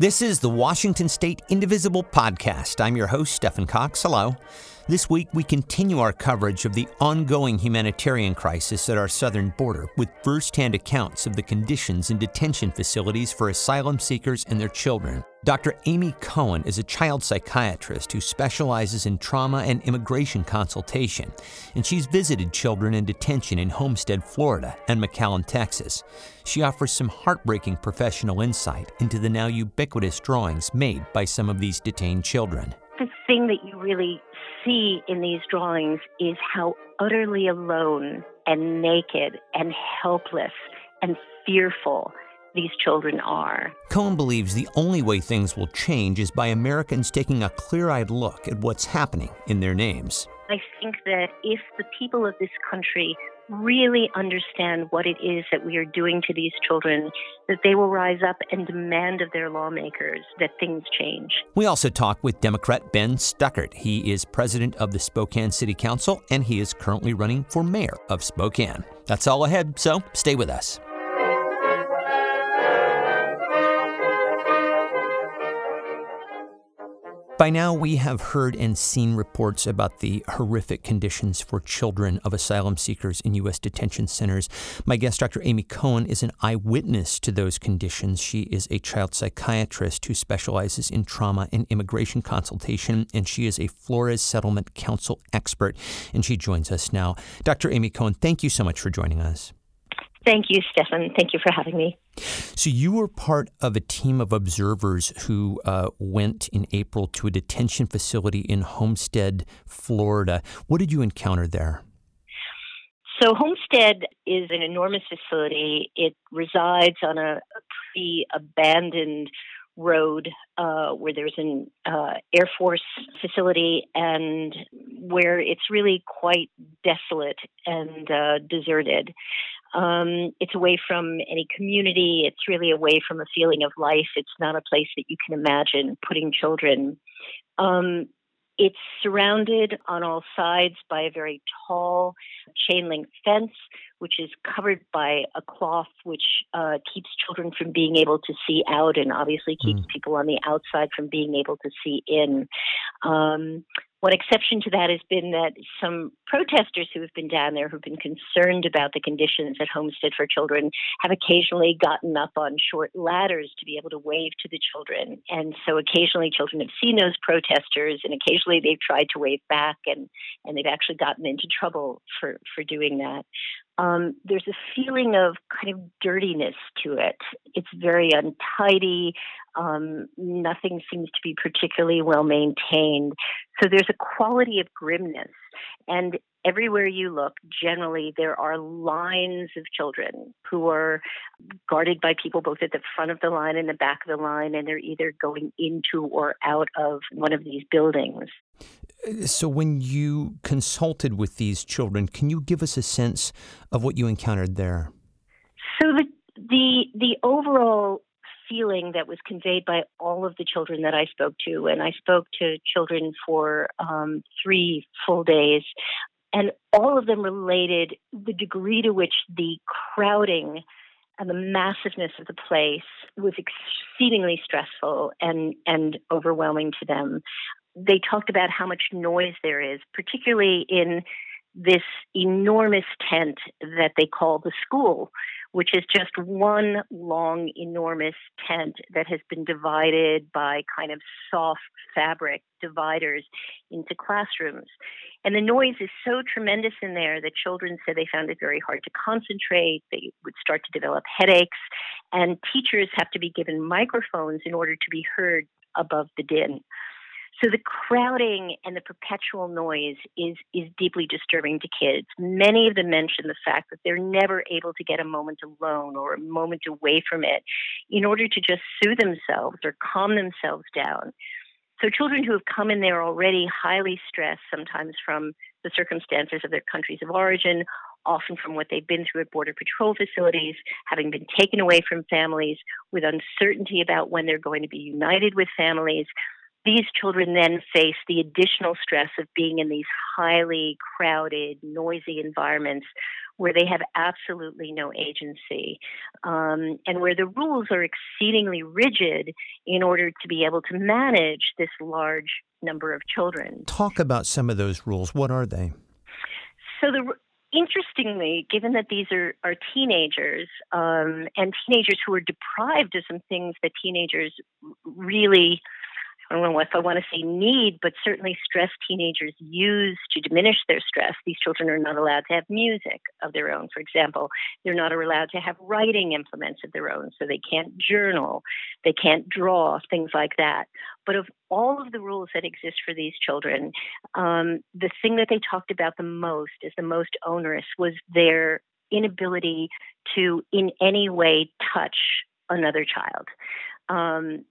This is the Washington State Indivisible podcast. I'm your host, Stephen Cox. Hello. This week, we continue our coverage of the ongoing humanitarian crisis at our southern border with firsthand accounts of the conditions in detention facilities for asylum seekers and their children. Dr. Amy Cohen is a child psychiatrist who specializes in trauma and immigration consultation, and she's visited children in detention in Homestead, Florida, and McAllen, Texas. She offers some heartbreaking professional insight into the now ubiquitous drawings made by some of these detained children. The thing that you really see in these drawings is how utterly alone and naked and helpless and fearful these children are. Cohen believes the only way things will change is by Americans taking a clear eyed look at what's happening in their names. I think that if the people of this country really understand what it is that we are doing to these children, that they will rise up and demand of their lawmakers that things change. We also talk with Democrat Ben Stuckart. He is president of the Spokane City Council and he is currently running for mayor of Spokane. That's all ahead, so stay with us. By now, we have heard and seen reports about the horrific conditions for children of asylum seekers in U.S. detention centers. My guest, Dr. Amy Cohen, is an eyewitness to those conditions. She is a child psychiatrist who specializes in trauma and immigration consultation, and she is a Flores Settlement Counsel expert, and she joins us now. Dr. Amy Cohen, thank you so much for joining us. Thank you, Stefan. Thank you for having me. So, you were part of a team of observers who uh, went in April to a detention facility in Homestead, Florida. What did you encounter there? So, Homestead is an enormous facility. It resides on a pre abandoned road uh, where there's an uh, Air Force facility and where it's really quite desolate and uh, deserted. Um, it's away from any community. It's really away from a feeling of life. It's not a place that you can imagine putting children. Um, it's surrounded on all sides by a very tall chain link fence, which is covered by a cloth which uh, keeps children from being able to see out and obviously keeps mm. people on the outside from being able to see in. Um, one exception to that has been that some protesters who have been down there who've been concerned about the conditions at Homestead for Children have occasionally gotten up on short ladders to be able to wave to the children. And so occasionally children have seen those protesters and occasionally they've tried to wave back and, and they've actually gotten into trouble for, for doing that. Um, there's a feeling of kind of dirtiness to it. It's very untidy. Um, nothing seems to be particularly well maintained. So there's a quality of grimness. And everywhere you look, generally, there are lines of children who are guarded by people both at the front of the line and the back of the line, and they're either going into or out of one of these buildings. So, when you consulted with these children, can you give us a sense of what you encountered there? So, the the the overall feeling that was conveyed by all of the children that I spoke to, and I spoke to children for um, three full days, and all of them related the degree to which the crowding and the massiveness of the place was exceedingly stressful and, and overwhelming to them. They talked about how much noise there is, particularly in this enormous tent that they call the school, which is just one long, enormous tent that has been divided by kind of soft fabric dividers into classrooms. And the noise is so tremendous in there that children said they found it very hard to concentrate. They would start to develop headaches. And teachers have to be given microphones in order to be heard above the din. So the crowding and the perpetual noise is is deeply disturbing to kids. Many of them mention the fact that they're never able to get a moment alone or a moment away from it in order to just soothe themselves or calm themselves down. So children who have come in there already highly stressed, sometimes from the circumstances of their countries of origin, often from what they've been through at Border Patrol facilities, having been taken away from families, with uncertainty about when they're going to be united with families, these children then face the additional stress of being in these highly crowded, noisy environments where they have absolutely no agency, um, and where the rules are exceedingly rigid in order to be able to manage this large number of children. Talk about some of those rules. What are they? So the interestingly, given that these are, are teenagers um, and teenagers who are deprived of some things that teenagers really I don't know if I want to say need, but certainly stress teenagers use to diminish their stress. These children are not allowed to have music of their own, for example. They're not allowed to have writing implements of their own, so they can't journal, they can't draw, things like that. But of all of the rules that exist for these children, um, the thing that they talked about the most, as the most onerous, was their inability to in any way touch another child. Um,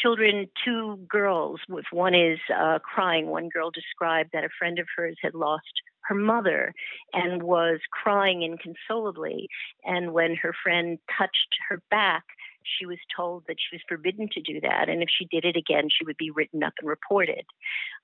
children, two girls, with one is uh, crying, one girl described that a friend of hers had lost her mother and was crying inconsolably. And when her friend touched her back, she was told that she was forbidden to do that, and if she did it again, she would be written up and reported.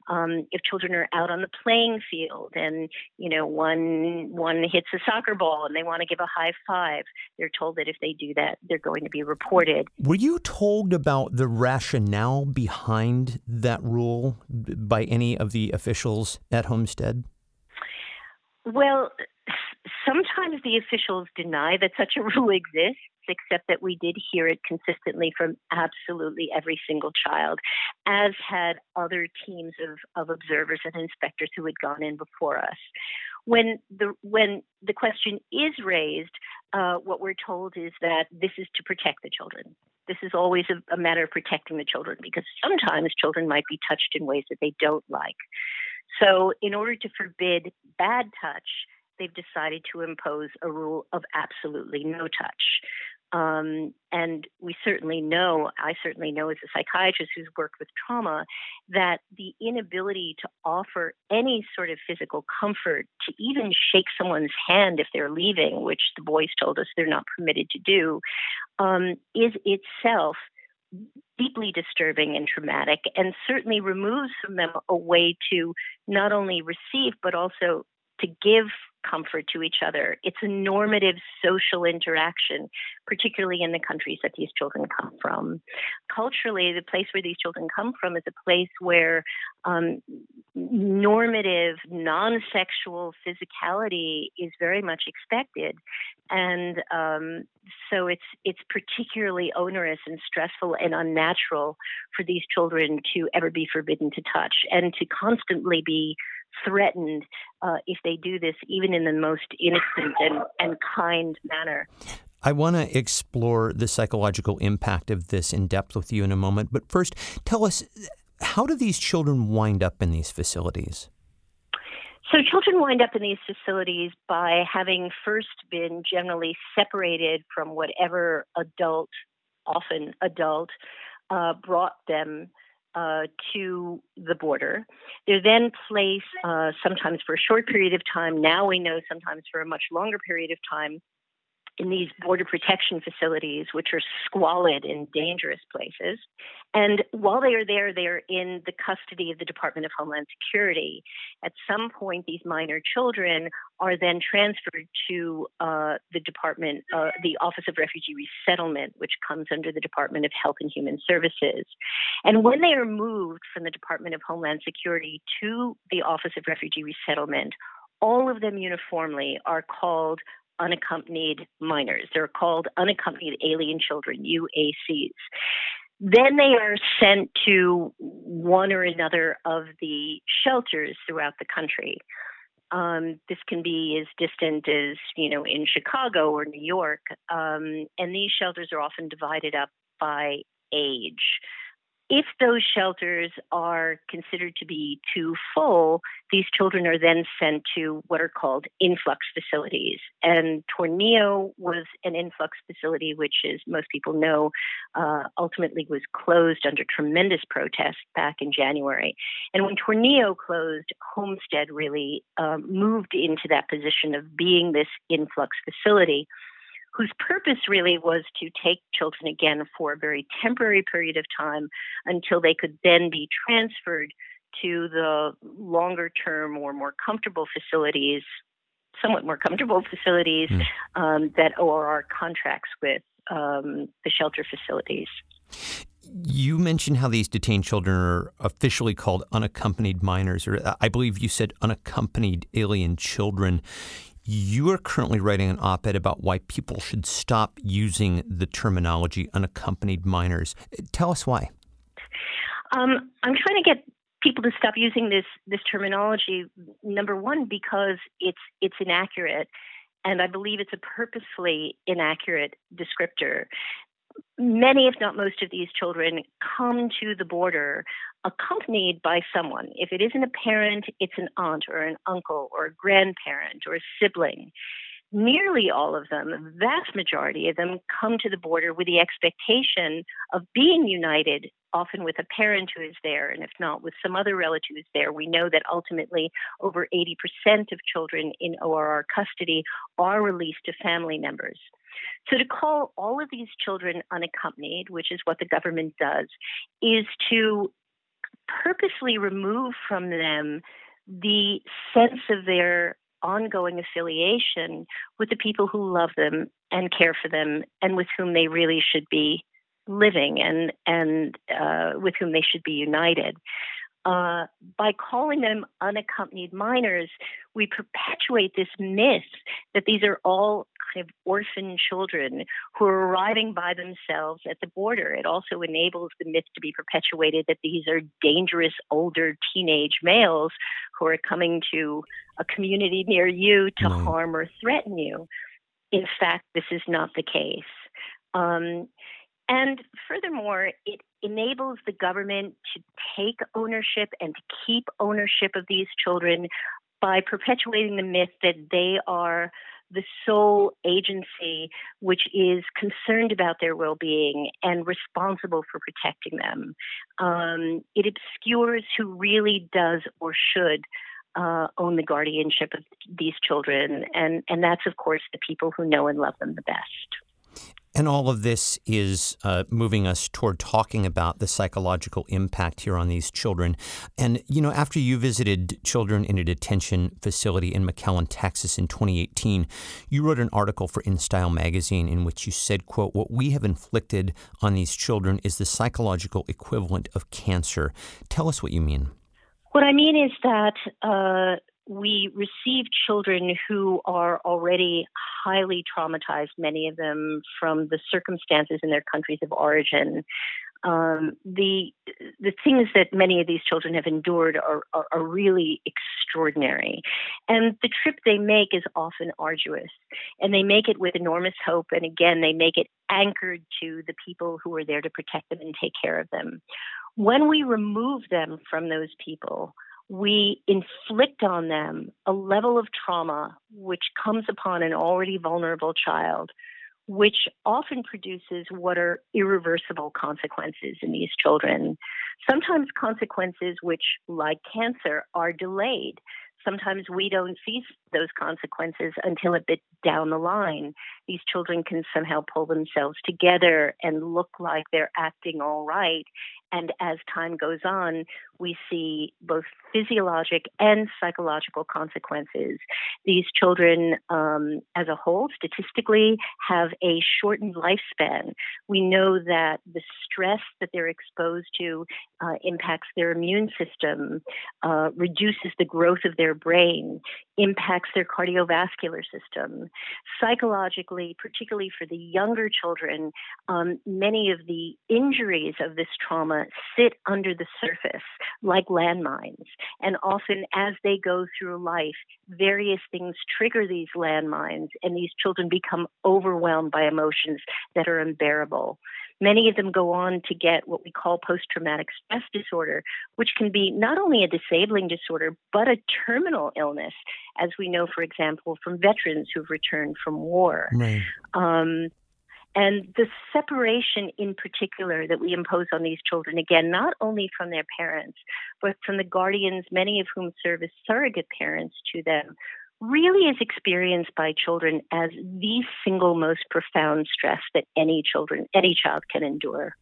Um, if children are out on the playing field and you know one one hits a soccer ball and they want to give a high five, they're told that if they do that, they're going to be reported. Were you told about the rationale behind that rule by any of the officials at Homestead? Well, sometimes the officials deny that such a rule exists except that we did hear it consistently from absolutely every single child, as had other teams of, of observers and inspectors who had gone in before us. When the when the question is raised, uh, what we're told is that this is to protect the children. This is always a, a matter of protecting the children because sometimes children might be touched in ways that they don't like. So, in order to forbid bad touch, they've decided to impose a rule of absolutely no touch. Um, and we certainly know, I certainly know as a psychiatrist who's worked with trauma, that the inability to offer any sort of physical comfort, to even shake someone's hand if they're leaving, which the boys told us they're not permitted to do, um, is itself deeply disturbing and traumatic, and certainly removes from them a way to not only receive, but also to give comfort to each other. It's a normative social interaction, particularly in the countries that these children come from. Culturally, the place where these children come from is a place where um, normative, non sexual physicality is very much expected. And um, so it's it's particularly onerous and stressful and unnatural for these children to ever be forbidden to touch and to constantly be threatened uh, if they do this, even in the most innocent and, and kind manner. I want to explore the psychological impact of this in depth with you in a moment. But first, tell us how do these children wind up in these facilities? So, children wind up in these facilities by having first been generally separated from whatever adult, often adult, uh, brought them uh, to the border. They're then placed uh, sometimes for a short period of time. Now we know sometimes for a much longer period of time in these border protection facilities, which are squalid and dangerous places. And while they are there, they are in the custody of the Department of Homeland Security. At some point, these minor children are then transferred to uh, the Department, uh, the Office of Refugee Resettlement, which comes under the Department of Health and Human Services. And when they are moved from the Department of Homeland Security to the Office of Refugee Resettlement, all of them uniformly are called unaccompanied minors. They're called unaccompanied alien children, UACs. Then they are sent to one or another of the shelters throughout the country. Um, this can be as distant as, you know, in Chicago or New York. Um, and these shelters are often divided up by age. If those shelters are considered to be too full, these children are then sent to what are called influx facilities. And Tornillo was an influx facility, which, as most people know, uh, ultimately was closed under tremendous protest back in January. And when Tornillo closed, Homestead really um, moved into that position of being this influx facility whose purpose really was to take children again for a very temporary period of time until they could then be transferred to the longer term or more comfortable facilities somewhat more comfortable facilities mm. um, that ORR contracts with um, the shelter facilities. You mentioned how these detained children are officially called unaccompanied minors, or I believe you said unaccompanied alien children. You are currently writing an op ed about why people should stop using the terminology unaccompanied minors. Tell us why. Um, I'm trying to get people to stop using this this terminology. Number one, because it's it's inaccurate, and I believe it's a purposefully inaccurate descriptor. Many, if not most, of these children come to the border accompanied by someone. If it isn't a parent, it's an aunt or an uncle or a grandparent or a sibling nearly all of them, the vast majority of them, come to the border with the expectation of being united, often with a parent who is there, and if not, with some other relative who's there. We know that ultimately over 80% of children in ORR custody are released to family members. So to call all of these children unaccompanied, which is what the government does, is to purposely remove from them the sense of their ongoing affiliation with the people who love them and care for them and with whom they really should be living and and uh, with whom they should be united. Uh, by calling them unaccompanied minors, we perpetuate this myth that these are all kind of orphan children who are arriving by themselves at the border. It also enables the myth to be perpetuated that these are dangerous older teenage males who are coming to a community near you to no. harm or threaten you. In fact, this is not the case. Um, and furthermore, it enables the government to take ownership and to keep ownership of these children by perpetuating the myth that they are the sole agency which is concerned about their well being and responsible for protecting them. Um, it obscures who really does or should. Uh, own the guardianship of these children, and and that's of course the people who know and love them the best. And all of this is uh, moving us toward talking about the psychological impact here on these children. And, you know, after you visited children in a detention facility in McAllen, Texas in 2018, you wrote an article for InStyle magazine in which you said, quote, what we have inflicted on these children is the psychological equivalent of cancer. Tell us what you mean. What I mean is that uh, we receive children who are already highly traumatized, many of them from the circumstances in their countries of origin. Um, the the things that many of these children have endured are, are, are, really extraordinary, and the trip they make is often arduous, and they make it with enormous hope, and again they make it anchored to the people who are there to protect them and take care of them. When we remove them from those people, we inflict on them a level of trauma which comes upon an already vulnerable child, which often produces what are irreversible consequences in these children. Sometimes consequences which, like cancer, are delayed. Sometimes we don't see those consequences until a bit down the line. These children can somehow pull themselves together and look like they're acting all right. And as time goes on, we see both physiologic and psychological consequences. These children, um, as a whole, statistically, have a shortened lifespan. We know that the stress that they're exposed to uh, impacts their immune system, uh, reduces the growth of their brain, impacts their cardiovascular system. Psychologically, particularly for the younger children, um, many of the injuries of this trauma sit under the surface like landmines. And often, as they go through life, various things trigger these landmines, and these children become overwhelmed by emotions that are unbearable. Many of them go on to get what we call post traumatic stress disorder, which can be not only a disabling disorder, but a terminal illness, as we know, for example, from veterans who've returned from war. Right. Um, and the separation in particular that we impose on these children, again, not only from their parents, but from the guardians, many of whom serve as surrogate parents to them, really is experienced by children as the single most profound stress that any children, any child can endure.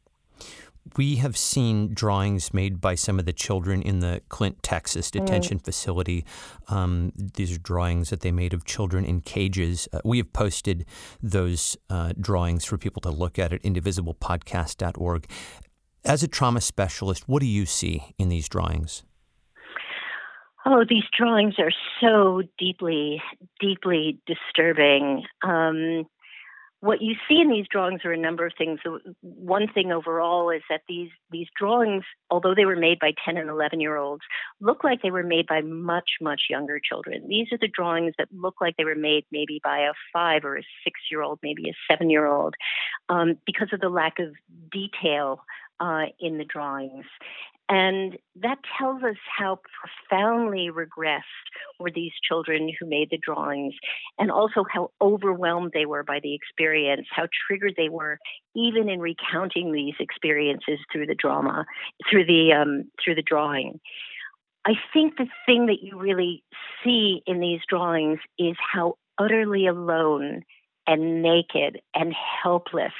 We have seen drawings made by some of the children in the Clint, Texas mm. detention mm. facility. Um, these are drawings that they made of children in cages. Uh, we have posted those uh, drawings for people to look at at indivisiblepodcast.org. As a trauma specialist, what do you see in these drawings? Oh, these drawings are so deeply, deeply disturbing. Um, what you see in these drawings are a number of things. One thing overall is that these these drawings, although they were made by 10 and 11 year olds, look like they were made by much much younger children. These are the drawings that look like they were made maybe by a five or a six year old, maybe a seven year old, um, because of the lack of detail uh, in the drawings. And that tells us how profoundly regressed were these children who made the drawings, and also how overwhelmed they were by the experience, how triggered they were, even in recounting these experiences through the drama, through the um, through the drawing. I think the thing that you really see in these drawings is how utterly alone and naked and helpless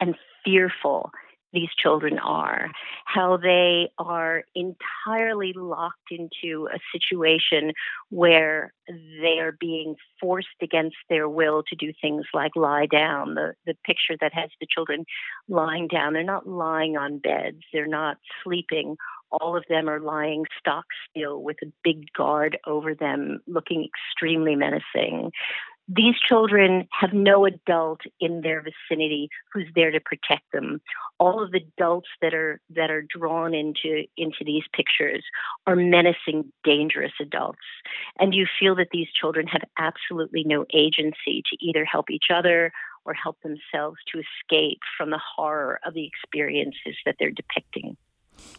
and fearful these children are, how they are entirely locked into a situation where they are being forced against their will to do things like lie down. The, the picture that has the children lying down, they're not lying on beds, they're not sleeping. All of them are lying stock still with a big guard over them, looking extremely menacing these children have no adult in their vicinity who's there to protect them. All of the adults that are that are drawn into into these pictures are menacing, dangerous adults. And you feel that these children have absolutely no agency to either help each other or help themselves to escape from the horror of the experiences that they're depicting.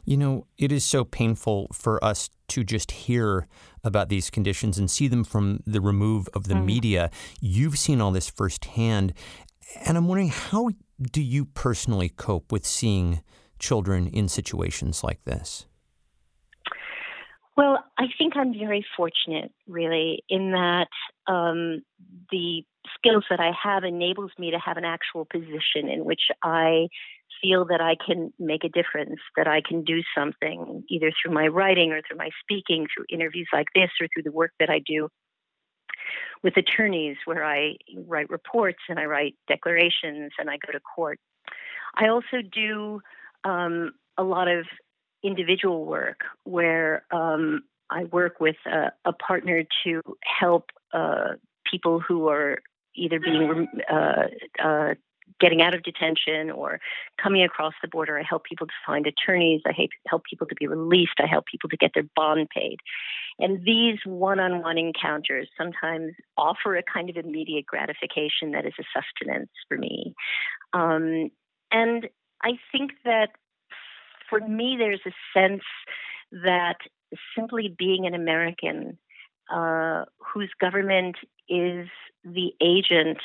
You know, it is so painful for us to just hear about these conditions and see them from the remove of the mm. media. You've seen all this firsthand. And I'm wondering, how do you personally cope with seeing children in situations like this? Well, I think I'm very fortunate, really, in that um, the skills that I have enables me to have an actual position in which I feel that I can make a difference, that I can do something, either through my writing or through my speaking, through interviews like this, or through the work that I do with attorneys, where I write reports and I write declarations and I go to court. I also do um, a lot of individual work where um, I work with a, a, partner to help uh, people who are either being uh, uh, getting out of detention or coming across the border. I help people to find attorneys. I help people to be released. I help people to get their bond paid. And these one on one encounters sometimes offer a kind of immediate gratification that is a sustenance for me. Um, and I think that for me, there's a sense that simply being an American uh, whose government is the agent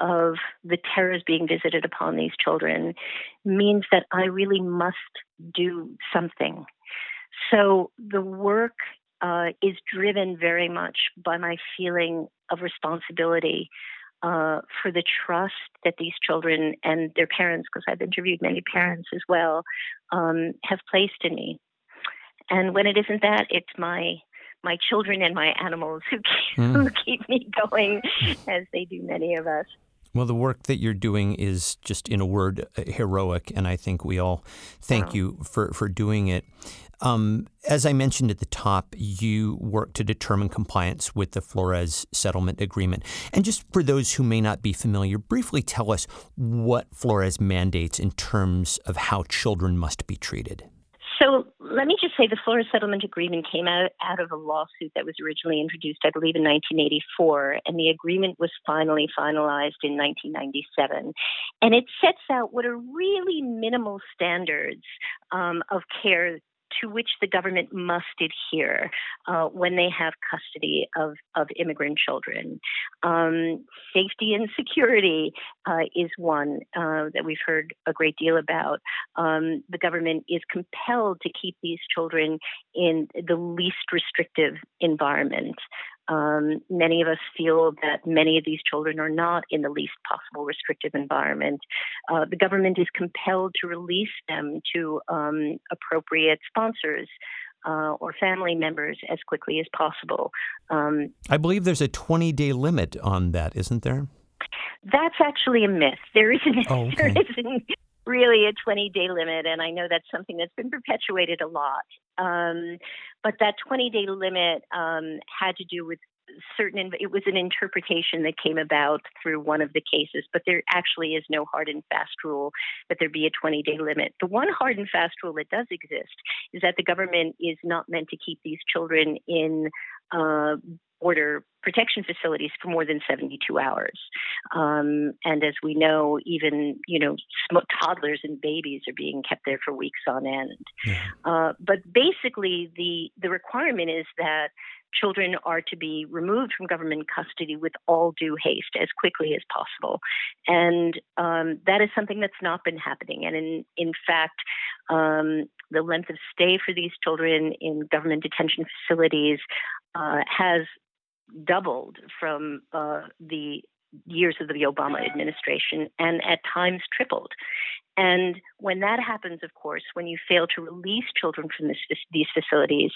of the terrors being visited upon these children means that I really must do something. So the work uh, is driven very much by my feeling of responsibility uh, for the trust that these children and their parents, because I've interviewed many parents as well, um, have placed in me. And when it isn't that, it's my my children and my animals who keep, mm. who keep me going, as they do many of us. Well, the work that you're doing is just, in a word, uh, heroic, and I think we all thank wow. you for, for doing it. Um, as I mentioned at the top, you work to determine compliance with the Flores Settlement Agreement. And just for those who may not be familiar, briefly tell us what Flores mandates in terms of how children must be treated. So let me just say the Flores Settlement Agreement came out, out of a lawsuit that was originally introduced, I believe, in 1984, and the agreement was finally finalized in 1997. And it sets out what are really minimal standards um, of care to which the government must adhere uh, when they have custody of, of immigrant children. Um, safety and security uh, is one uh, that we've heard a great deal about. Um, the government is compelled to keep these children in the least restrictive environment. Um, many of us feel that many of these children are not in the least possible restrictive environment. Uh, the government is compelled to release them to um, appropriate sponsors. Uh, or family members as quickly as possible. Um, I believe there's a 20 day limit on that, isn't there? That's actually a myth. There isn't. Oh, okay. there isn't really a 20 day limit, and I know that's something that's been perpetuated a lot. Um, but that 20 day limit um, had to do with certain it was an interpretation that came about through one of the cases but there actually is no hard and fast rule that there be a 20 day limit the one hard and fast rule that does exist is that the government is not meant to keep these children in uh, border protection facilities for more than 72 hours. Um, and as we know, even you know toddlers and babies are being kept there for weeks on end. Yeah. Uh, but basically, the the requirement is that children are to be removed from government custody with all due haste as quickly as possible. And um, that is something that's not been happening. And in, in fact, um, the length of stay for these children in government detention facilities uh, has doubled from uh, the years of the Obama administration and at times tripled. And when that happens, of course, when you fail to release children from this, these facilities,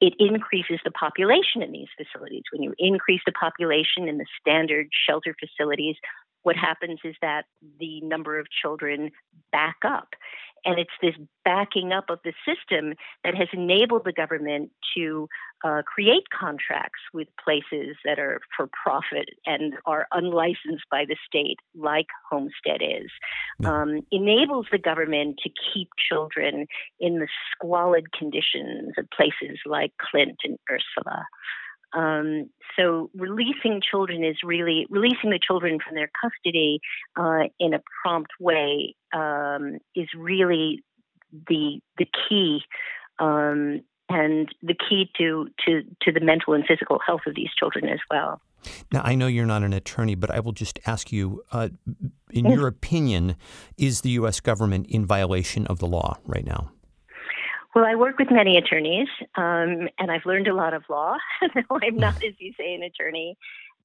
it increases the population in these facilities. When you increase the population in the standard shelter facilities, what happens is that the number of children back up. And it's this backing up of the system that has enabled the government to uh, create contracts with places that are for profit and are unlicensed by the state, like Homestead is, um, enables the government to keep children in the squalid conditions of places like Clint and Ursula. Um, so releasing children is really releasing the children from their custody uh, in a prompt way um, is really the the key um, and the key to, to to the mental and physical health of these children as well. Now, I know you're not an attorney, but I will just ask you, uh, in your opinion, is the U.S. government in violation of the law right now? Well, I work with many attorneys, um, and I've learned a lot of law. I'm not, as you say, an attorney.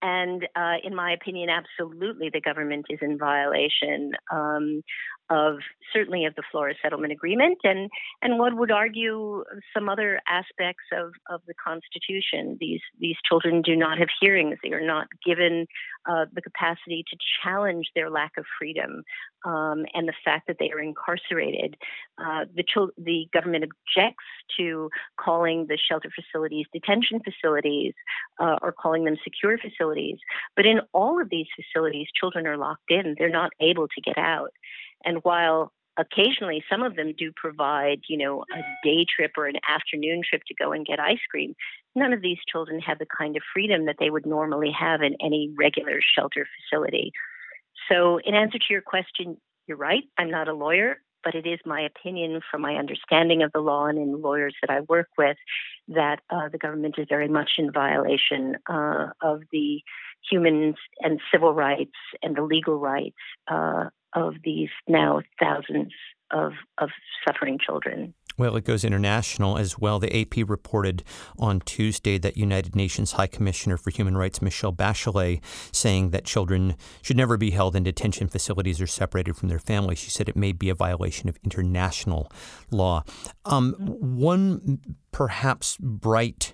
And uh, in my opinion, absolutely, the government is in violation um, of certainly of the Flores Settlement Agreement, and and one would argue some other aspects of, of the Constitution. These these children do not have hearings; they are not given uh, the capacity to challenge their lack of freedom um, and the fact that they are incarcerated. Uh, the the government objects to calling the shelter facilities detention facilities uh, or calling them secure facilities, but in all of these facilities, children are locked in; they're not able to get out. And while occasionally some of them do provide, you know, a day trip or an afternoon trip to go and get ice cream, none of these children have the kind of freedom that they would normally have in any regular shelter facility. So, in answer to your question, you're right. I'm not a lawyer, but it is my opinion from my understanding of the law and in lawyers that I work with that uh, the government is very much in violation uh, of the human and civil rights and the legal rights uh, of these now thousands of, of suffering children. Well, it goes international as well. The AP reported on Tuesday that United Nations High Commissioner for Human Rights Michelle Bachelet saying that children should never be held in detention facilities or separated from their families. She said it may be a violation of international law. Um, one perhaps bright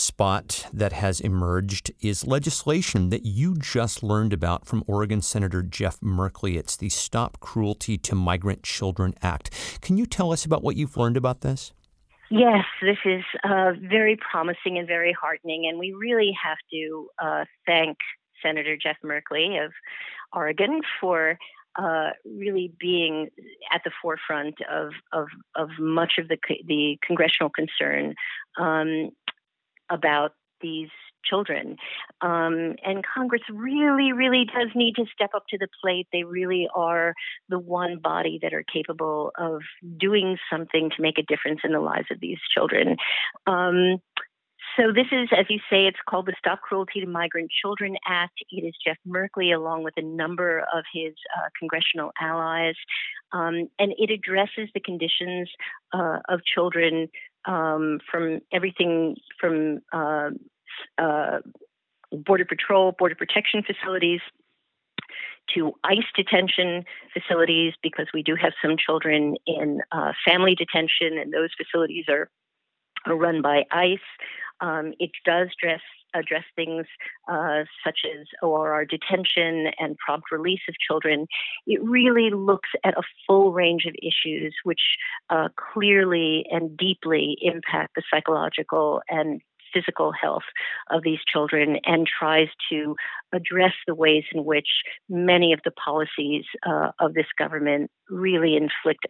spot that has emerged is legislation that you just learned about from Oregon Senator Jeff Merkley. It's the Stop Cruelty to Migrant Children Act. Can you tell us about what you've learned about this? Yes, this is uh, very promising and very heartening, and we really have to uh, thank Senator Jeff Merkley of Oregon for uh, really being at the forefront of of, of much of the the congressional concern um, about these children. Um, and Congress really, really does need to step up to the plate. They really are the one body that are capable of doing something to make a difference in the lives of these children. Um, so this is, as you say, it's called the Stop Cruelty to Migrant Children Act. It is Jeff Merkley, along with a number of his uh, congressional allies, um, and it addresses the conditions uh, of children um, from everything from uh, uh, Border Patrol, Border Protection facilities, to ICE detention facilities because we do have some children in uh, family detention, and those facilities are, are run by ICE. Um, it does address address things uh, such as ORR detention and prompt release of children. It really looks at a full range of issues which uh, clearly and deeply impact the psychological and physical health of these children and tries to address the ways in which many of the policies uh, of this government really inflict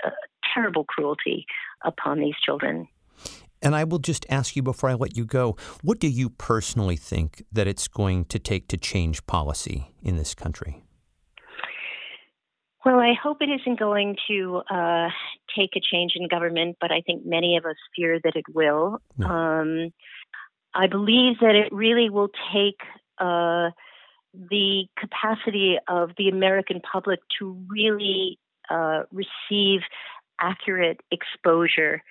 terrible cruelty upon these children. And I will just ask you before I let you go what do you personally think that it's going to take to change policy in this country? Well, I hope it isn't going to uh, take a change in government, but I think many of us fear that it will. No. Um, I believe that it really will take uh, the capacity of the American public to really uh, receive accurate exposure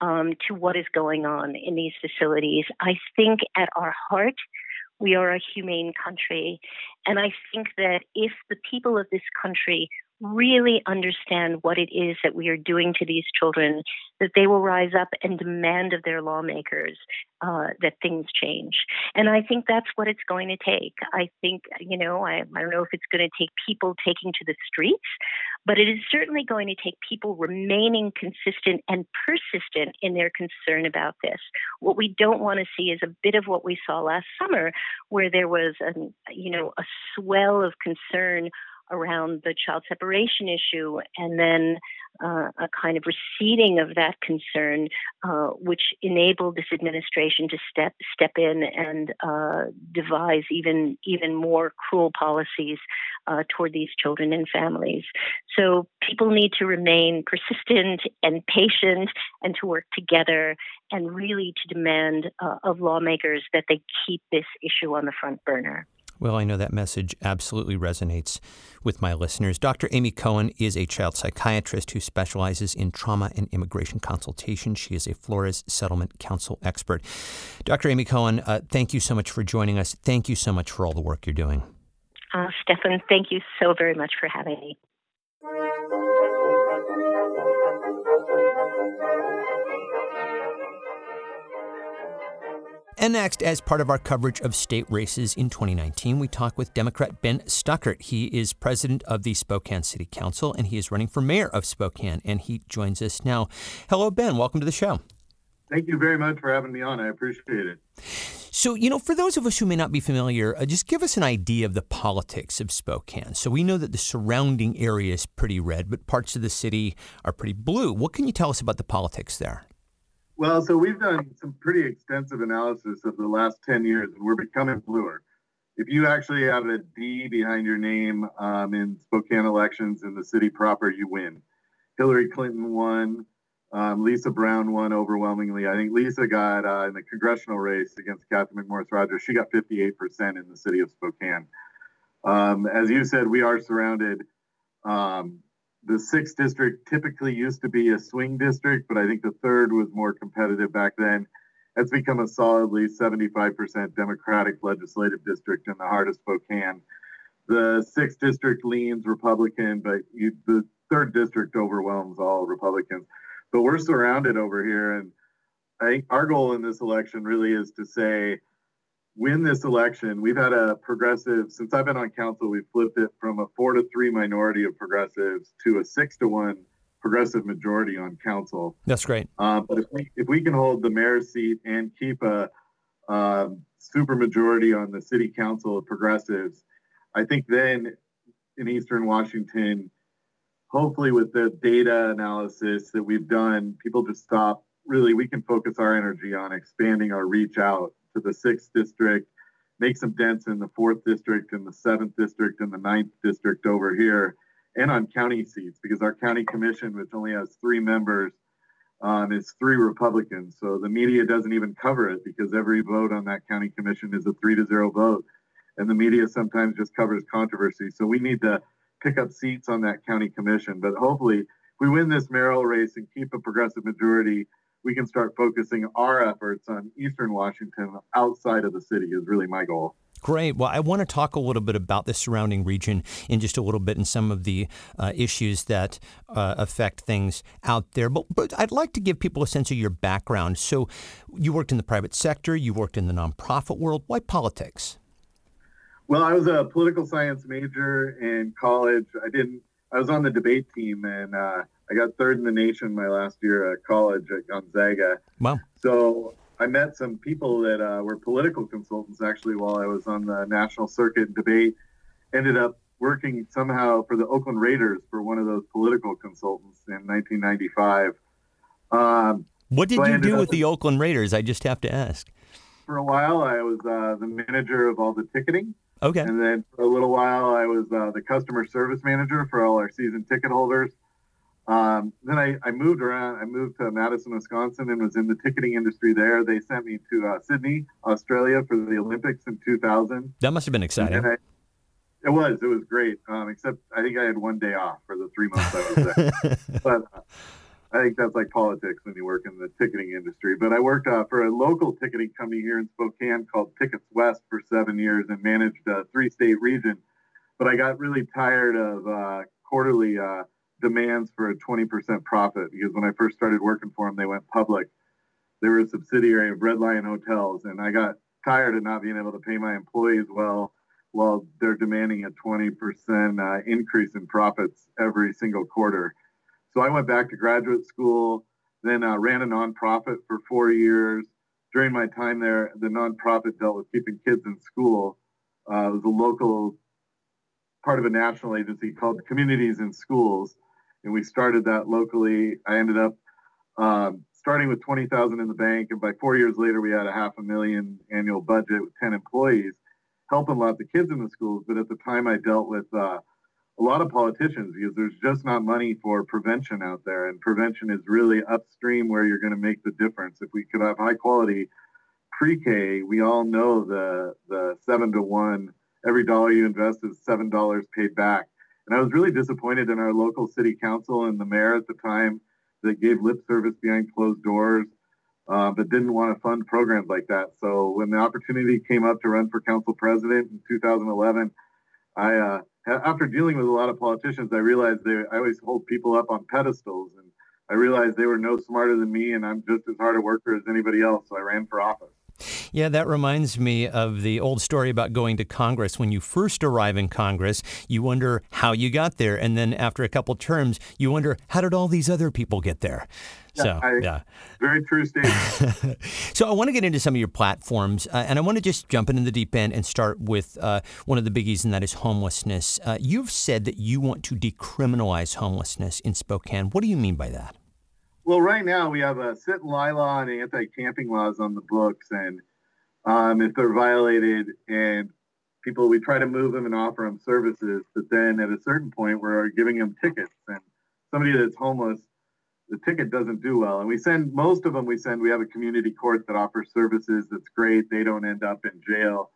um, to what is going on in these facilities. I think at our heart, we are a humane country. And I think that if the people of this country really understand what it is that we are doing to these children, that they will rise up and demand of their lawmakers uh, that things change. And I think that's what it's going to take. I think, you know, I, I don't know if it's going to take people taking to the streets, but it is certainly going to take people remaining consistent and persistent in their concern about this. What we don't want to see is a bit of what we saw last summer, where there was, a, you know, a swell of concern around the child separation issue, and then uh, a kind of receding of that concern, uh, which enabled this administration to step step in and uh, devise even even more cruel policies uh, toward these children and families. So people need to remain persistent and patient, and to work together, and really to demand uh, of lawmakers that they keep this issue on the front burner. Well, I know that message absolutely resonates with my listeners. Dr. Amy Cohen is a child psychiatrist who specializes in trauma and immigration consultation. She is a Flores Settlement Counsel expert. Dr. Amy Cohen, uh, thank you so much for joining us. Thank you so much for all the work you're doing. Uh, Stefan, thank you so very much for having me. And next, as part of our coverage of state races in 2019, we talk with Democrat Ben Stuckart. He is president of the Spokane City Council and he is running for mayor of Spokane. And he joins us now. Hello, Ben. Welcome to the show. Thank you very much for having me on. I appreciate it. So, you know, for those of us who may not be familiar, uh, just give us an idea of the politics of Spokane. So, we know that the surrounding area is pretty red, but parts of the city are pretty blue. What can you tell us about the politics there? Well, so we've done some pretty extensive analysis of the last 10 years, and we're becoming bluer. If you actually have a D behind your name um, in Spokane elections in the city proper, you win. Hillary Clinton won. Um, Lisa Brown won overwhelmingly. I think Lisa got uh, in the congressional race against Catherine McMorris Rodgers. She got 58% in the city of Spokane. Um, as you said, we are surrounded um, the sixth district typically used to be a swing district, but I think the third was more competitive back then. It's become a solidly 75% Democratic legislative district in the heart of Spokane. The sixth district leans Republican, but you, the third district overwhelms all Republicans. But we're surrounded over here, and I think our goal in this election really is to say win this election. We've had a progressive, since I've been on council, we've flipped it from a four to three minority of progressives to a six to one progressive majority on council. That's great. Uh, but if we, if we can hold the mayor's seat and keep a, a super majority on the city council of progressives, I think then in Eastern Washington, hopefully with the data analysis that we've done, people just stop. Really, we can focus our energy on expanding our reach out to the sixth district, make some dents in the fourth district and the seventh district and the ninth district over here, and on county seats because our county commission, which only has three members, um, is three Republicans. So the media doesn't even cover it because every vote on that county commission is a three to zero vote. And the media sometimes just covers controversy. So we need to pick up seats on that county commission. But hopefully, if we win this mayoral race and keep a progressive majority, we can start focusing our efforts on Eastern Washington outside of the city is really my goal. Great. Well, I want to talk a little bit about the surrounding region in just a little bit and some of the uh, issues that uh, affect things out there. But, but I'd like to give people a sense of your background. So, you worked in the private sector, you worked in the nonprofit world. Why politics? Well, I was a political science major in college. I didn't. I was on the debate team, and uh, I got third in the nation my last year at college at Gonzaga. Wow. So I met some people that uh, were political consultants actually while I was on the national circuit debate. Ended up working somehow for the Oakland Raiders for one of those political consultants in 1995. Um, what did so you do with the Oakland Raiders? I just have to ask. For a while, I was uh, the manager of all the ticketing. Okay. And then for a little while, I was uh, the customer service manager for all our season ticket holders. Um, then I, I, moved around. I moved to Madison, Wisconsin, and was in the ticketing industry there. They sent me to uh, Sydney, Australia, for the Olympics in 2000. That must have been exciting. I, it was. It was great. Um, except I think I had one day off for the three months I was there. but uh, I think that's like politics when you work in the ticketing industry. But I worked uh, for a local ticketing company here in Spokane called Tickets West for seven years and managed a three-state region. But I got really tired of uh, quarterly uh, demands for a 20% profit because when I first started working for them, they went public. They were a subsidiary of Red Lion Hotels, and I got tired of not being able to pay my employees well while they're demanding a 20% uh, increase in profits every single quarter. So I went back to graduate school, then uh, ran a nonprofit for four years. During my time there, the nonprofit dealt with keeping kids in school. Uh, it was a local part of a national agency called Communities in Schools and we started that locally. I ended up um, starting with 20,000 in the bank, and by four years later, we had a half a million annual budget with 10 employees, helping a lot of the kids in the schools. But at the time, I dealt with uh, a lot of politicians because there's just not money for prevention out there, and prevention is really upstream where you're going to make the difference. If we could have high quality pre-K, we all know the the seven to one. Every dollar you invest is seven dollars paid back and I was really disappointed in our local city council and the mayor at the time that gave lip service behind closed doors, uh, but didn't want to fund programs like that. So when the opportunity came up to run for council president in 2011, I, uh, after dealing with a lot of politicians, I realized they, I always hold people up on pedestals, and I realized they were no smarter than me, and I'm just as hard a worker as anybody else. So I ran for office. Yeah, that reminds me of the old story about going to Congress. When you first arrive in Congress, you wonder how you got there. And then after a couple terms, you wonder, how did all these other people get there? So, I, yeah. Very true statement. so, I want to get into some of your platforms, uh, and I want to just jump into the deep end and start with uh, one of the biggies, and that is homelessness. Uh, you've said that you want to decriminalize homelessness in Spokane. What do you mean by that? Well, right now we have a sit and lie law and anti-camping laws on the books, and um, if they're violated, and people we try to move them and offer them services, but then at a certain point we're giving them tickets, and somebody that's homeless, the ticket doesn't do well, and we send most of them. We send. We have a community court that offers services. That's great. They don't end up in jail.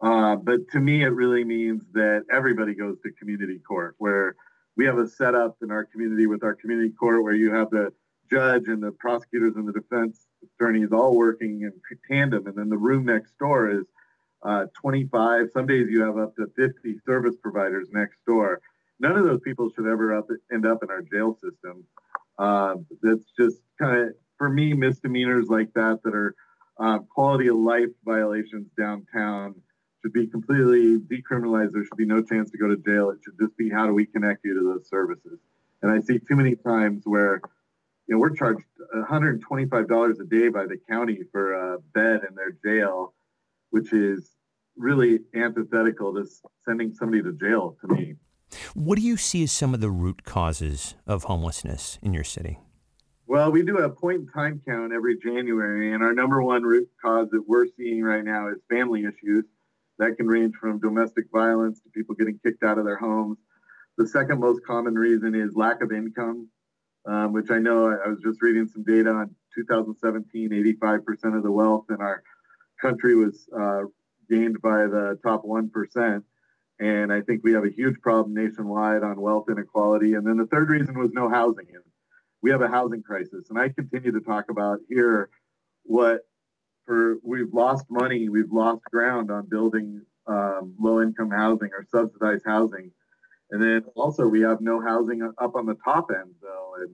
Uh, but to me, it really means that everybody goes to community court, where we have a setup in our community with our community court where you have the judge and the prosecutors and the defense attorneys all working in tandem. And then the room next door is uh, 25. Some days you have up to 50 service providers next door. None of those people should ever up, end up in our jail system. Uh, that's just kind of, for me, misdemeanors like that that are uh, quality of life violations downtown should be completely decriminalized. There should be no chance to go to jail. It should just be how do we connect you to those services. And I see too many times where you know, we're charged $125 a day by the county for a bed in their jail, which is really antithetical to sending somebody to jail to me. What do you see as some of the root causes of homelessness in your city? Well, we do a point in time count every January, and our number one root cause that we're seeing right now is family issues. That can range from domestic violence to people getting kicked out of their homes. The second most common reason is lack of income um, which I know I, was just reading some data on 2017, 85% of the wealth in our country was uh, gained by the top 1%. And I think we have a huge problem nationwide on wealth inequality. And then the third reason was no housing. And we have a housing crisis. And I continue to talk about here what for we've lost money, we've lost ground on building um, low income housing or subsidized housing. And then also we have no housing up on the top end though. And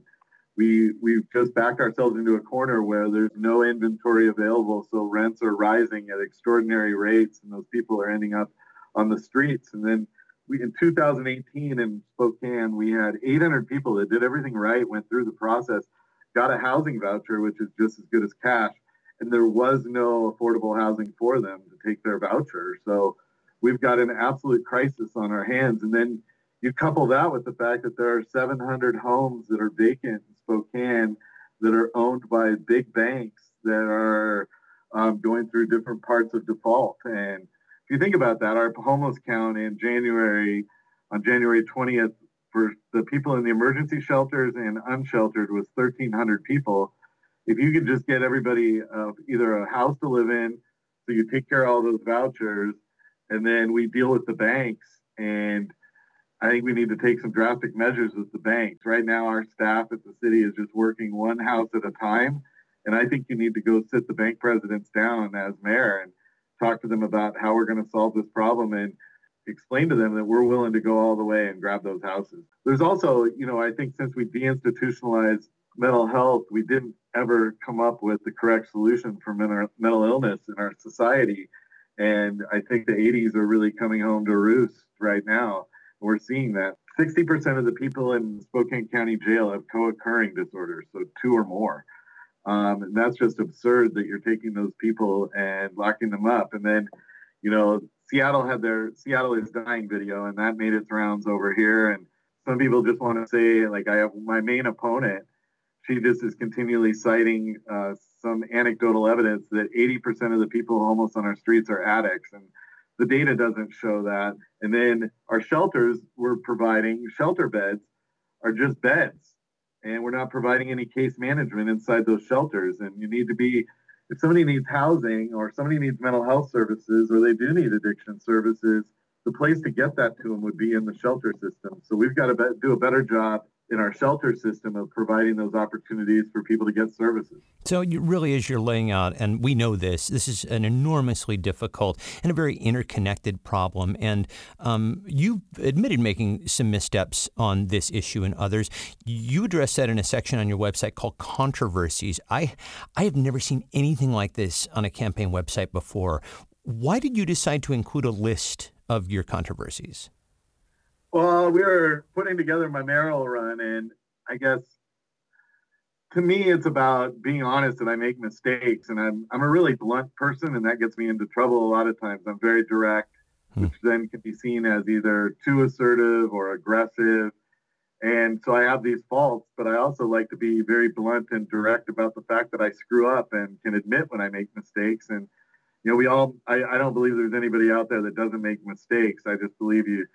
we we've just backed ourselves into a corner where there's no inventory available. So rents are rising at extraordinary rates and those people are ending up on the streets. And then we in 2018 in Spokane, we had 800 people that did everything right, went through the process, got a housing voucher, which is just as good as cash and there was no affordable housing for them to take their voucher. So we've got an absolute crisis on our hands. And then you couple that with the fact that there are 700 homes that are vacant in Spokane that are owned by big banks that are um, going through different parts of default. And if you think about that, our homeless count in January, on January 20th, for the people in the emergency shelters and unsheltered was 1,300 people if you could just get everybody uh, either a house to live in, so you take care of all those vouchers, and then we deal with the banks. And I think we need to take some drastic measures with the banks. Right now, our staff at the city is just working one house at a time. And I think you need to go sit the bank presidents down as mayor and talk to them about how we're going to solve this problem and explain to them that we're willing to go all the way and grab those houses. There's also, you know, I think since we deinstitutionalized mental health, we didn't ever come up with the correct solution for mental illness in our society. And I think the 80s are really coming home to roost right now. We're seeing that 60% of the people in Spokane County Jail have co occurring disorders, so two or more. Um, and that's just absurd that you're taking those people and locking them up. And then, you know, Seattle had their Seattle is dying video, and that made its rounds over here. And some people just want to say, like, I have my main opponent she just is continually citing uh, some anecdotal evidence that 80% of the people homeless on our streets are addicts. And the data doesn't show that. And then our shelters we're providing, shelter beds, are just beds. And we're not providing any case management inside those shelters. And you need to be, if somebody needs housing or somebody needs mental health services or they do need addiction services, the place to get that to them would be in the shelter system. So we've got to do a better job in our shelter system of providing those opportunities for people to get services. So really is you're laying out, and we know this. This is an enormously difficult and a very interconnected problem. And um, you admitted making some missteps on this issue and others. You address that in a section on your website called controversies. I I have never seen anything like this on a campaign website before. Why did you decide to include a list of your controversies? Well, we were putting together my mayoral run, and I guess to me, it's about being honest and I make mistakes. And I'm, I'm a really blunt person, and that gets me into trouble a lot of times. I'm very direct, hmm. which then can be seen as either too assertive or aggressive. And so I have these faults, but I also like to be very blunt and direct about the fact that I screw up and can admit when I make mistakes. And, you know, we all, I, I don't believe there's anybody out there that doesn't make mistakes. I just believe you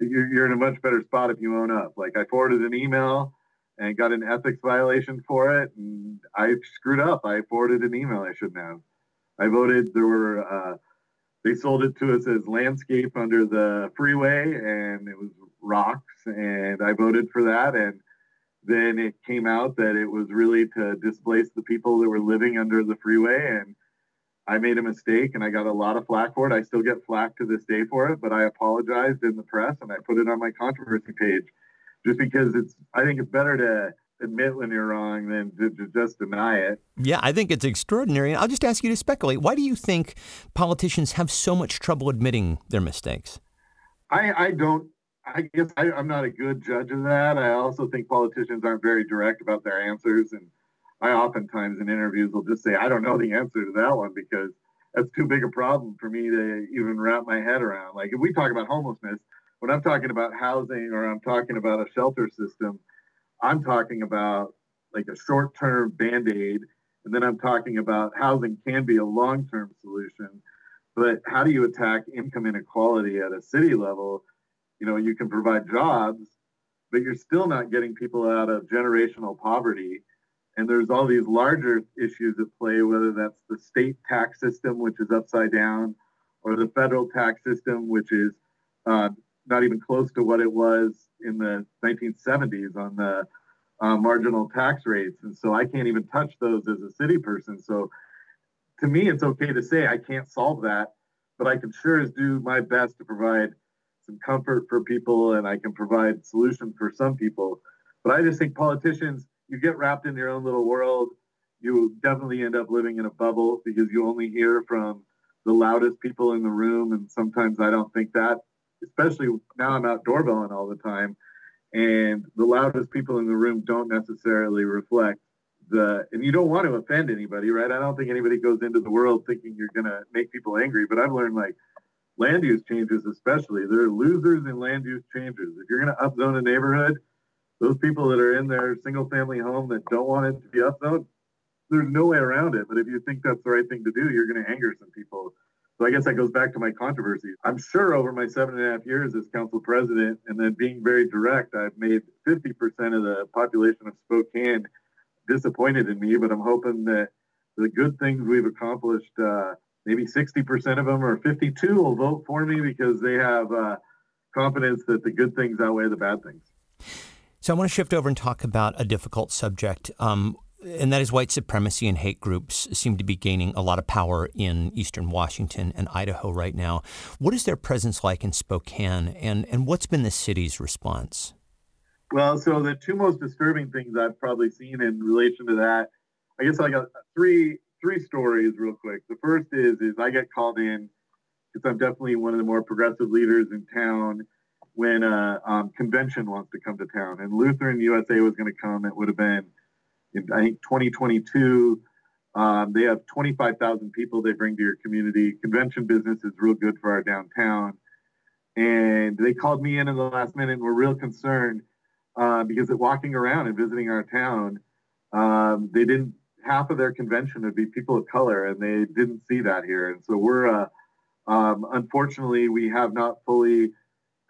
you're, you're in a much better spot if you own up. Like I forwarded an email and got an ethics violation for it, and I screwed up. I forwarded an email I shouldn't have. I voted. There were uh, they sold it to us as landscape under the freeway, and it was rocks, and I voted for that, and then it came out that it was really to displace the people that were living under the freeway and I made a mistake and I got a lot of flack for it. I still get flack to this day for it, but I apologized in the press and I put it on my controversy page just because it's, I think it's better to admit when you're wrong than to, to just deny it. Yeah, I think it's extraordinary. And I'll just ask you to speculate. Why do you think politicians have so much trouble admitting their mistakes? I, I don't, I guess I, I'm not a good judge of that. I also think politicians aren't very direct about their answers and I oftentimes in interviews will just say, I don't know the answer to that one because that's too big a problem for me to even wrap my head around. Like if we talk about homelessness, when I'm talking about housing or I'm talking about a shelter system, I'm talking about like a short term band aid. And then I'm talking about housing can be a long term solution. But how do you attack income inequality at a city level? You know, you can provide jobs, but you're still not getting people out of generational poverty and there's all these larger issues at play, whether that's the state tax system, which is upside down, or the federal tax system, which is uh, not even close to what it was in the 1970s on the uh, marginal tax rates. And so I can't even touch those as a city person. So to me, it's okay to say I can't solve that, but I can sure as do my best to provide some comfort for people and I can provide solutions for some people. But I just think politicians, you get wrapped in your own little world. You definitely end up living in a bubble because you only hear from the loudest people in the room. And sometimes I don't think that, especially now I'm out doorbelling all the time. And the loudest people in the room don't necessarily reflect the, and you don't want to offend anybody, right? I don't think anybody goes into the world thinking you're going to make people angry, but I've learned like land use changes, especially, they're losers in land use changes. If you're going to upzone a neighborhood, those people that are in their single family home that don't want it to be upzoned, there's no way around it. But if you think that's the right thing to do, you're going to anger some people. So I guess that goes back to my controversy. I'm sure over my seven and a half years as council president, and then being very direct, I've made 50% of the population of Spokane disappointed in me. But I'm hoping that the good things we've accomplished, uh, maybe 60% of them or 52 will vote for me because they have uh, confidence that the good things outweigh the bad things. So I want to shift over and talk about a difficult subject. Um, and that is white supremacy and hate groups seem to be gaining a lot of power in eastern Washington and Idaho right now. What is their presence like in Spokane, and, and what's been the city's response? Well, so the two most disturbing things I've probably seen in relation to that, I guess I got three three stories real quick. The first is is I get called in because I'm definitely one of the more progressive leaders in town when a um, convention wants to come to town, and Lutheran USA was going to come. It would have been in, I think 2022. Um, they have 25,000 people they bring to your community. Convention business is real good for our downtown. And they called me in in the last minute and were real concerned uh, because walking around and visiting our town, um, they didn't, half of their convention would be people of color and they didn't see that here. And so we're, uh, um, unfortunately, we have not fully,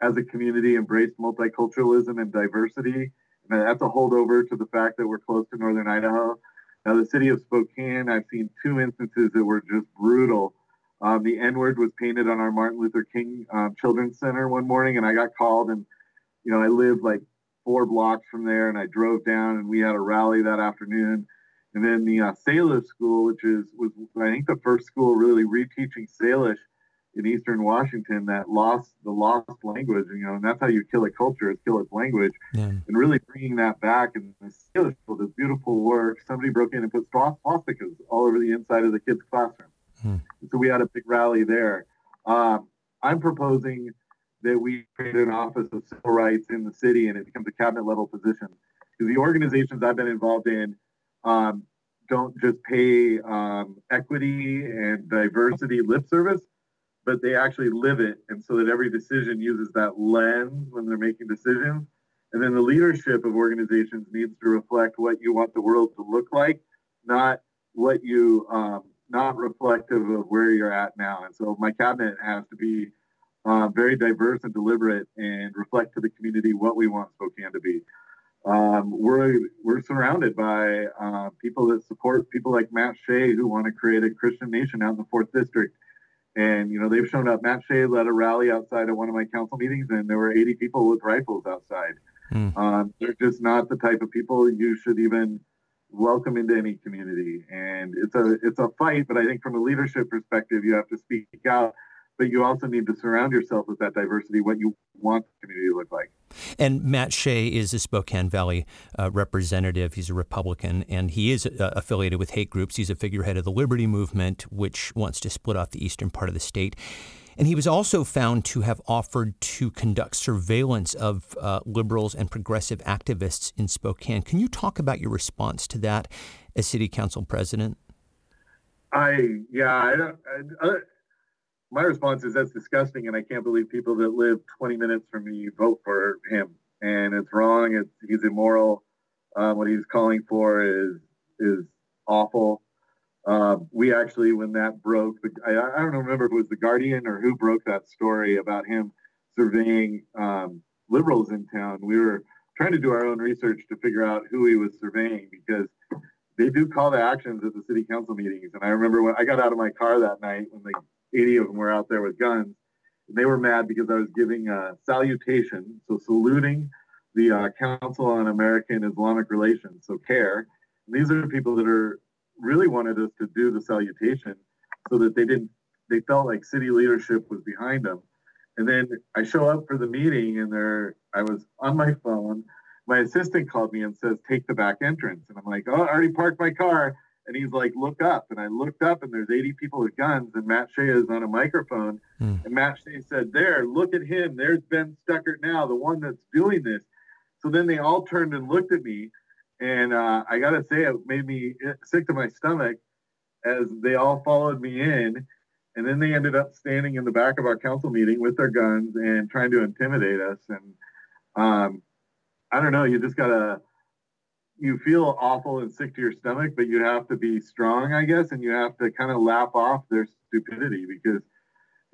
as a community, embraced multiculturalism and diversity. And that's a holdover to the fact that we're close to northern Idaho. Now, the city of Spokane, I've seen two instances that were just brutal. Um, the N word was painted on our Martin Luther King um, Children's Center one morning, and I got called. And, you know, I live like four blocks from there, and I drove down, and we had a rally that afternoon. And then the uh, Salish School, which is was I think the first school really reteaching Salish in Eastern Washington that lost the lost language, you know, and that's how you kill a culture is kill its language, yeah. and really bringing that back. And the School, this beautiful work. Somebody broke in and put swastikas all over the inside of the kids' classroom. Hmm. So we had a big rally there. Um, I'm proposing that we create an office of civil rights in the city, and it becomes a cabinet level position. Because the organizations I've been involved in um, don't just pay um, equity and diversity lip service but they actually live it. And so that every decision uses that lens when they're making decisions. And then the leadership of organizations needs to reflect what you want the world to look like, not what you, um, not reflective of where you're at now. And so my cabinet has to be uh, very diverse and deliberate and reflect to the community what we want Spokane to be. Um, we're we're surrounded by uh, people that support people like Matt Shea who want to create a Christian nation out in the fourth district. And, you know, they've shown up. Matt Shea led a rally outside of one of my council meetings, and there were 80 people with rifles outside. Mm. Um, they're just not the type of people you should even welcome into any community. And it's a it's a fight, but I think from a leadership perspective, you have to speak out but you also need to surround yourself with that diversity, what you want the community to look like. And Matt Shea is a Spokane Valley uh, representative. He's a Republican, and he is uh, affiliated with hate groups. He's a figurehead of the Liberty Movement, which wants to split off the eastern part of the state. And he was also found to have offered to conduct surveillance of uh, liberals and progressive activists in Spokane. Can you talk about your response to that as city council president? I yeah, I don't. I, my response is that's disgusting, and I can't believe people that live 20 minutes from me vote for him. And it's wrong. It's he's immoral. Um, what he's calling for is is awful. Uh, we actually, when that broke, I, I, don't remember if it was the Guardian or who broke that story about him surveying um, liberals in town. We were trying to do our own research to figure out who he was surveying because they do call to actions at the city council meetings. And I remember when I got out of my car that night when the 80 of them were out there with guns. And they were mad because I was giving a salutation, so saluting the uh, Council on American Islamic Relations, so CAIR. And these are people that are really wanted us to do the salutation so that they didn't they felt like city leadership was behind them. And then I show up for the meeting and there I was on my phone. My assistant called me and says, take the back entrance. And I'm like, oh, I already parked my car. And he's like, look up. And I looked up and there's 80 people with guns and Matt Shea is on a microphone. Mm. And Matt Shea said, there, look at him. There's Ben Stuckart now, the one that's doing this. So then they all turned and looked at me. And uh, I got to say, it made me sick to my stomach as they all followed me in. And then they ended up standing in the back of our council meeting with their guns and trying to intimidate us. And um, I don't know, you just got to, you feel awful and sick to your stomach, but you have to be strong, I guess, and you have to kind of laugh off their stupidity because,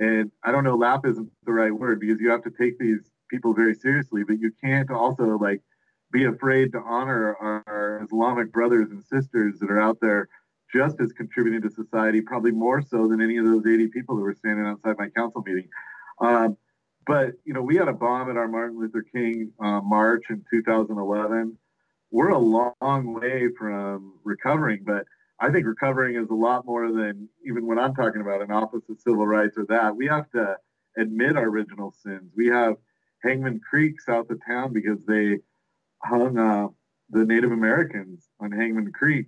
and I don't know, laugh isn't the right word because you have to take these people very seriously, but you can't also like be afraid to honor our, Islamic brothers and sisters that are out there just as contributing to society, probably more so than any of those 80 people that were standing outside my council meeting. Um, but you know, we had a bomb at our Martin Luther King uh, march in 2011. We're a long way from recovering, but I think recovering is a lot more than even what I'm talking about an office of civil rights or that. We have to admit our original sins. We have Hangman Creek south of town because they hung uh, the Native Americans on Hangman Creek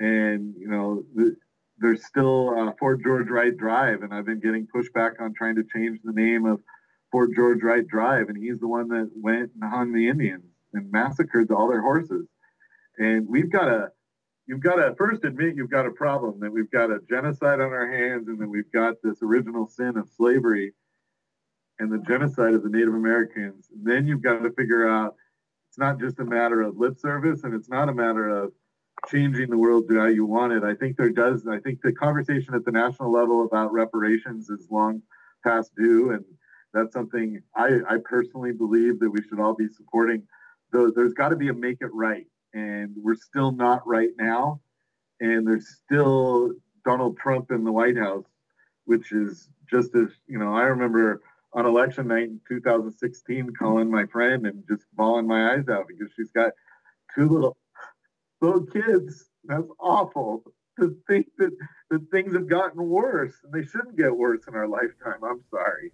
and you know the, there's still uh, Fort George Wright Drive, and I've been getting pushback on trying to change the name of Fort George Wright Drive, and he's the one that went and hung the Indians and massacred all their horses. And we've got to, you've got to first admit you've got a problem that we've got a genocide on our hands, and that we've got this original sin of slavery and the genocide of the Native Americans. And then you've got to figure out it's not just a matter of lip service, and it's not a matter of changing the world to how you want it. I think there does. I think the conversation at the national level about reparations is long past due, and that's something I, I personally believe that we should all be supporting. Though there's got to be a make it right, and we're still not right now, and there's still Donald Trump in the White House, which is just as you know. I remember on election night in 2016 calling my friend and just bawling my eyes out because she's got two little little kids. That's awful to think that, that things have gotten worse and they shouldn't get worse in our lifetime. I'm sorry.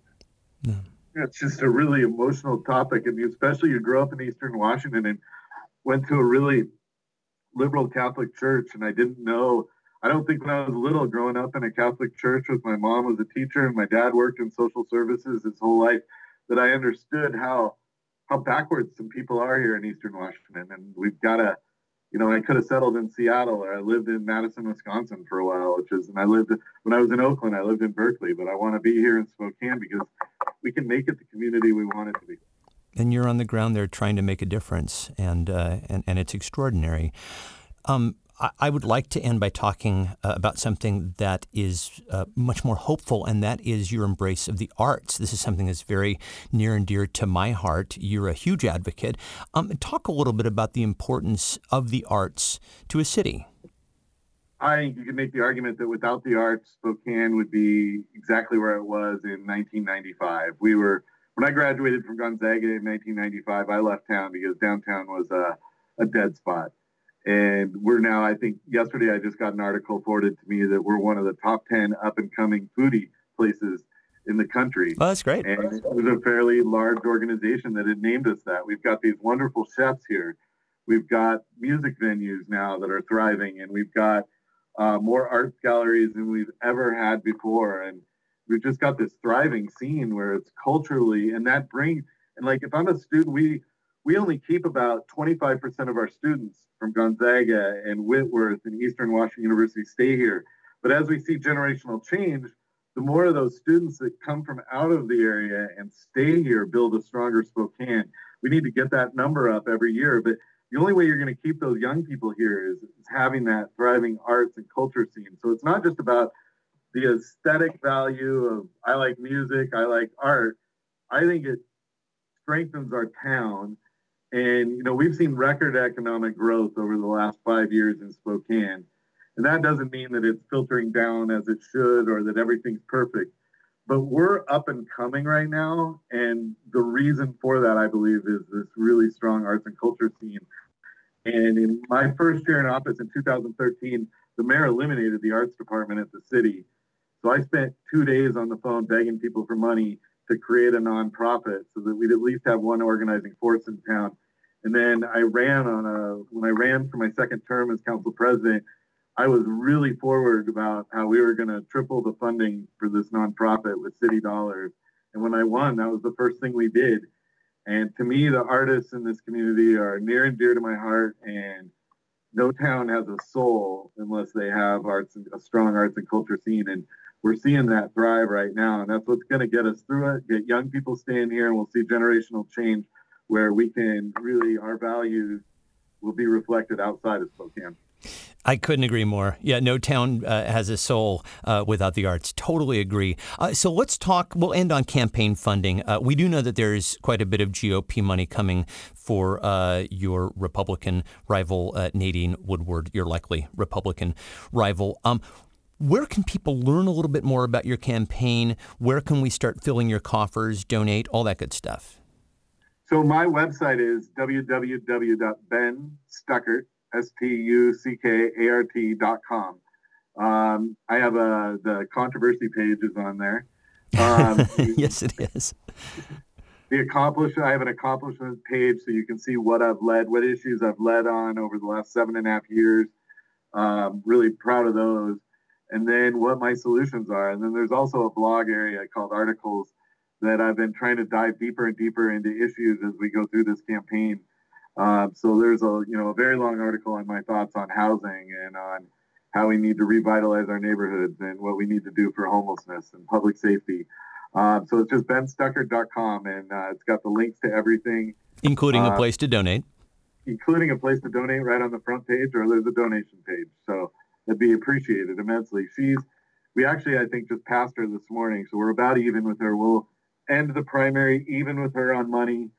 It's just a really emotional topic. And especially you grew up in Eastern Washington and went to a really liberal Catholic church. And I didn't know, I don't think when I was little growing up in a Catholic church with my mom was a teacher and my dad worked in social services his whole life that I understood how how backwards some people are here in Eastern Washington. And we've got to you know, I could have settled in Seattle or I lived in Madison, Wisconsin for a while, which is, and I lived, when I was in Oakland, I lived in Berkeley, but I want to be here in Spokane because we can make it the community we want it to be. And you're on the ground there trying to make a difference, and, uh, and, and it's extraordinary. Um, I would like to end by talking uh, about something that is uh, much more hopeful, and that is your embrace of the arts. This is something that's very near and dear to my heart. You're a huge advocate. Um, talk a little bit about the importance of the arts to a city. I think you can make the argument that without the arts, Spokane would be exactly where it was in 1995. We were when I graduated from Gonzaga in 1995. I left town because downtown was a, a dead spot and we're now, I think yesterday I just got an article forwarded to me that we're one of the top 10 up and coming foodie places in the country. Oh, that's great. And it was a fairly large organization that had named us that. We've got these wonderful chefs here. We've got music venues now that are thriving, and we've got uh, more art galleries than we've ever had before. And we've just got this thriving scene where it's culturally, and that brings, and like if I'm a student, we, we only keep about 25% of our students from Gonzaga and Whitworth and Eastern Washington University stay here. But as we see generational change, the more of those students that come from out of the area and stay here build a stronger Spokane. We need to get that number up every year. But the only way you're going to keep those young people here is, is having that thriving arts and culture scene. So it's not just about the aesthetic value of I like music, I like art. I think it strengthens our town and, you know, we've seen record economic growth over the last five years in Spokane. And that doesn't mean that it's filtering down as it should or that everything's perfect. But we're up and coming right now. And the reason for that, I believe, is this really strong arts and culture scene. And in my first year in office in 2013, the mayor eliminated the arts department at the city. So I spent two days on the phone begging people for money to create a nonprofit so that we'd at least have one organizing force in town. And then I ran on a, when I ran for my second term as council president, I was really forward about how we were going to triple the funding for this nonprofit with city dollars. And when I won, that was the first thing we did. And to me, the artists in this community are near and dear to my heart. And no town has a soul unless they have arts and a strong arts and culture scene. And we're seeing that thrive right now. And that's what's going to get us through it, get young people staying here, and we'll see generational change where we can really, our values will be reflected outside of Spokane. I couldn't agree more. Yeah, no town uh, has a soul uh, without the arts. Totally agree. Uh, so let's talk. We'll end on campaign funding. Uh, we do know that there's quite a bit of GOP money coming for uh, your Republican rival, uh, Nadine Woodward, your likely Republican rival. Um, where can people learn a little bit more about your campaign? Where can we start filling your coffers, donate, all that good stuff? So my website is www.benstuckart, S-T-U-C-K-A-R-T dot com. Um, I have a, the controversy page is on there. Um, yes, it is. The accomplishment, I have an accomplishment page so you can see what I've led, what issues I've led on over the last seven and a half years. Um, really proud of those. And then what my solutions are. And then there's also a blog area called articles that I've been trying to dive deeper and deeper into issues as we go through this campaign. Um, so there's a you know a very long article on my thoughts on housing and on how we need to revitalize our neighborhoods and what we need to do for homelessness and public safety. Um, so it's just benstuckart.com and uh, it's got the links to everything, including uh, a place to donate, including a place to donate right on the front page, or there's a donation page. So that'd be appreciated immensely. She's we actually I think just passed her this morning, so we're about even with her. We'll end the primary even with her on money,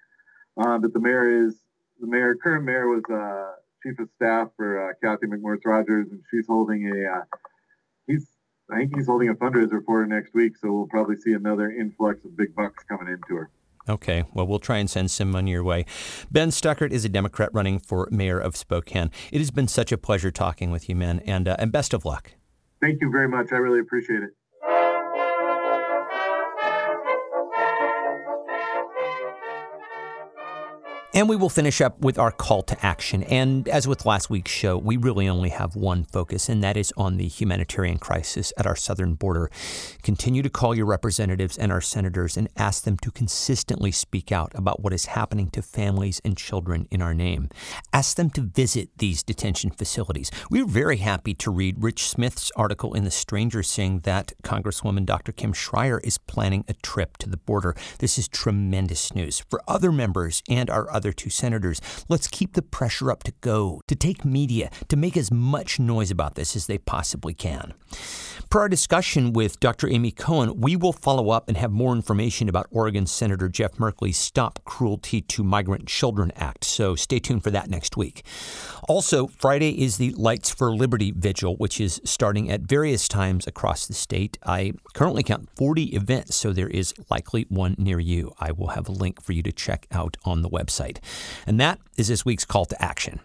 uh, but the mayor is the mayor, current mayor, was uh, chief of staff for uh, Cathy McMorris Rodgers, and she's holding a uh, he's I think he's holding a fundraiser for her next week, so we'll probably see another influx of big bucks coming into her. Okay, well, we'll try and send some money your way. Ben Stuckart is a Democrat running for mayor of Spokane. It has been such a pleasure talking with you, man, and uh, and best of luck. Thank you very much. I really appreciate it. And we will finish up with our call to action. And as with last week's show, we really only have one focus, and that is on the humanitarian crisis at our southern border. Continue to call your representatives and our senators and ask them to consistently speak out about what is happening to families and children in our name. Ask them to visit these detention facilities. We are very happy to read Rich Smith's article in The Stranger saying that Congresswoman Dr. Kim Schrier is planning a trip to the border. This is tremendous news for other members and our other other two senators. Let's keep the pressure up to go, to take media, to make as much noise about this as they possibly can. Per our discussion with Dr. Amy Cohen, we will follow up and have more information about Oregon Senator Jeff Merkley's Stop Cruelty to Migrant Children Act, so stay tuned for that next week. Also, Friday is the Lights for Liberty Vigil, which is starting at various times across the state. I currently count 40 events, so there is likely one near you. I will have a link for you to check out on the website. And that is this week's call to action.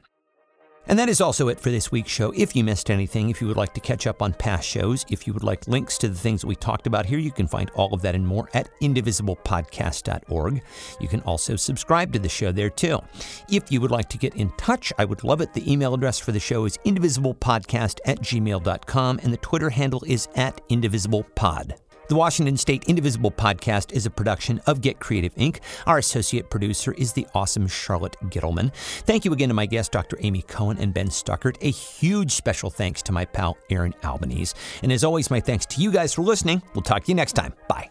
And that is also it for this week's show. If you missed anything, if you would like to catch up on past shows, if you would like links to the things that we talked about here, you can find all of that and more at indivisiblepodcast.org. You can also subscribe to the show there too. If you would like to get in touch, I would love it. The email address for the show is indivisiblepodcast at gmail.com, and the Twitter handle is at indivisiblepod. The Washington State Indivisible podcast is a production of Get Creative Inc. Our associate producer is the awesome Charlotte Gittleman. Thank you again to my guest, Dr. Amy Cohen and Ben Stuckart. A huge special thanks to my pal, Aaron Albanese. And as always, my thanks to you guys for listening. We'll talk to you next time. Bye.